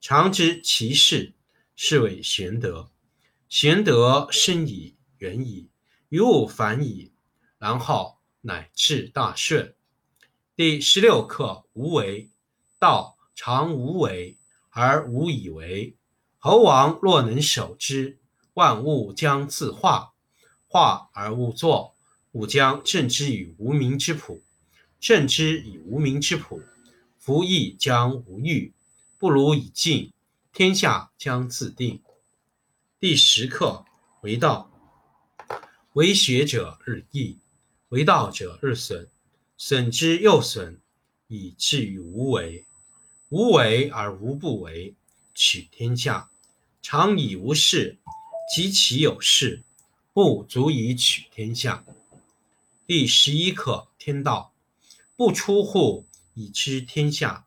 常知其事，是谓玄德。玄德深矣，远矣，于物反矣，然后乃至大顺。第十六课无为，道常无为而无以为。猴王若能守之，万物将自化；化而勿作，吾将镇之以无名之朴。镇之以无名之朴，夫亦将无欲。不如以静，天下将自定。第十课为道，为学者日益，为道者日损。损之又损，以至于无为。无为而无不为，取天下常以无事，及其有事，不足以取天下。第十一课天道，不出户，以知天下；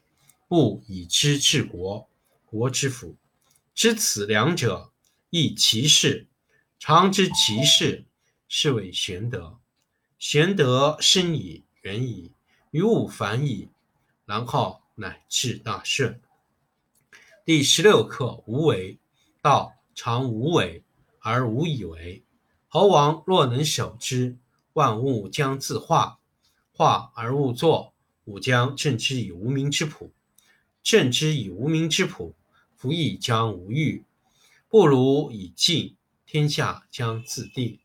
不以知治国，国之福。知此两者，亦其事。常知其事，是谓玄德。玄德深矣，远矣。于物反矣，然后乃至大顺。第十六课无为，道常无为而无以为。猴王若能守之，万物将自化；化而勿作，吾将镇之以无名之朴。镇之以无名之朴，夫亦将无欲。不如以静，天下将自定。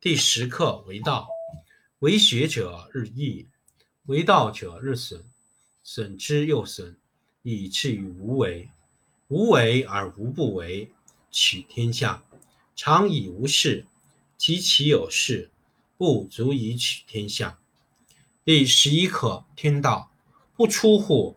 第十课为道，为学者日益。为道者日损，损之又损，以至于无为。无为而无不为，取天下常以无事，及其有事，不足以取天下。第十一课天道，不出户，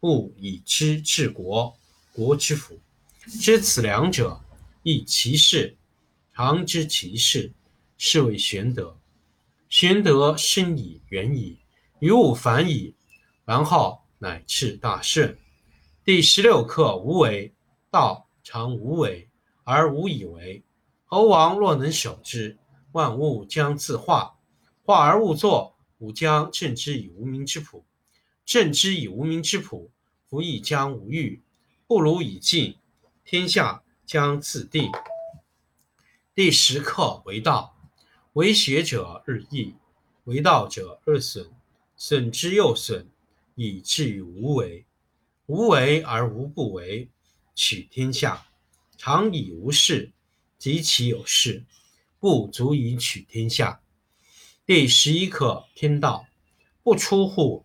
不以知治国，国之福。知此两者，亦其事。常知其事，是谓玄德。玄德深矣，远矣，于物反矣。然后乃至大顺。第十六课无为，道常无为而无以为。猴王若能守之，万物将自化；化而勿作，吾将镇之以无名之朴。镇之以无名之朴，夫亦将无欲。不如以静，天下将自定。第十课为道，为学者日益，为道者日损，损之又损。以至于无为，无为而无不为，取天下常以无事，及其有事，不足以取天下。第十一课天道，不出户，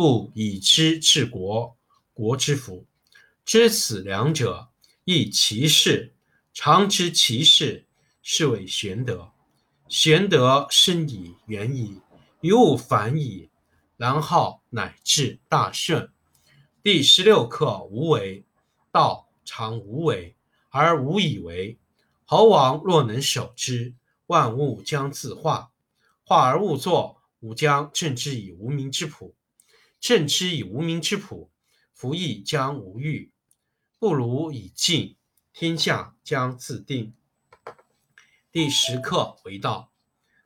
不以知治国，国之福。知此两者，亦其事。常知其事，是谓玄德。玄德深矣，远矣，于物反矣，然后乃至大顺。第十六课：无为。道常无为而无以为。猴王若能守之，万物将自化。化而勿作，吾将镇之以无名之朴。镇之以无名之朴，夫亦将无欲。不如以静，天下将自定。第十课：为道。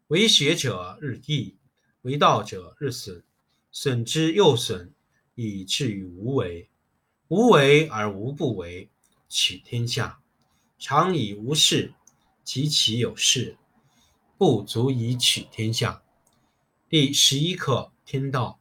为学者日益，为道者日损，损之又损。以至于无为，无为而无不为，取天下常以无事，及其有事，不足以取天下。第十一课：天道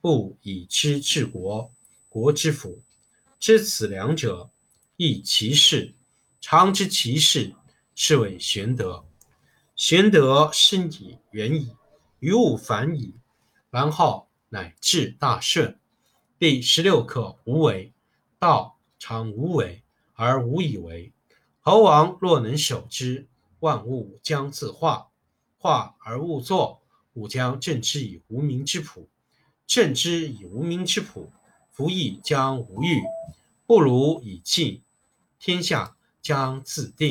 不以知治国，国之辅。知此两者，亦其事。常知其事，是谓玄德。玄德深矣，远矣，于物反矣，然后。乃至大顺。第十六课：无为。道常无为而无以为。猴王若能守之，万物将自化。化而勿作，吾将镇之以无名之朴。正之以无名之朴，夫亦将无欲。不如以静，天下将自定。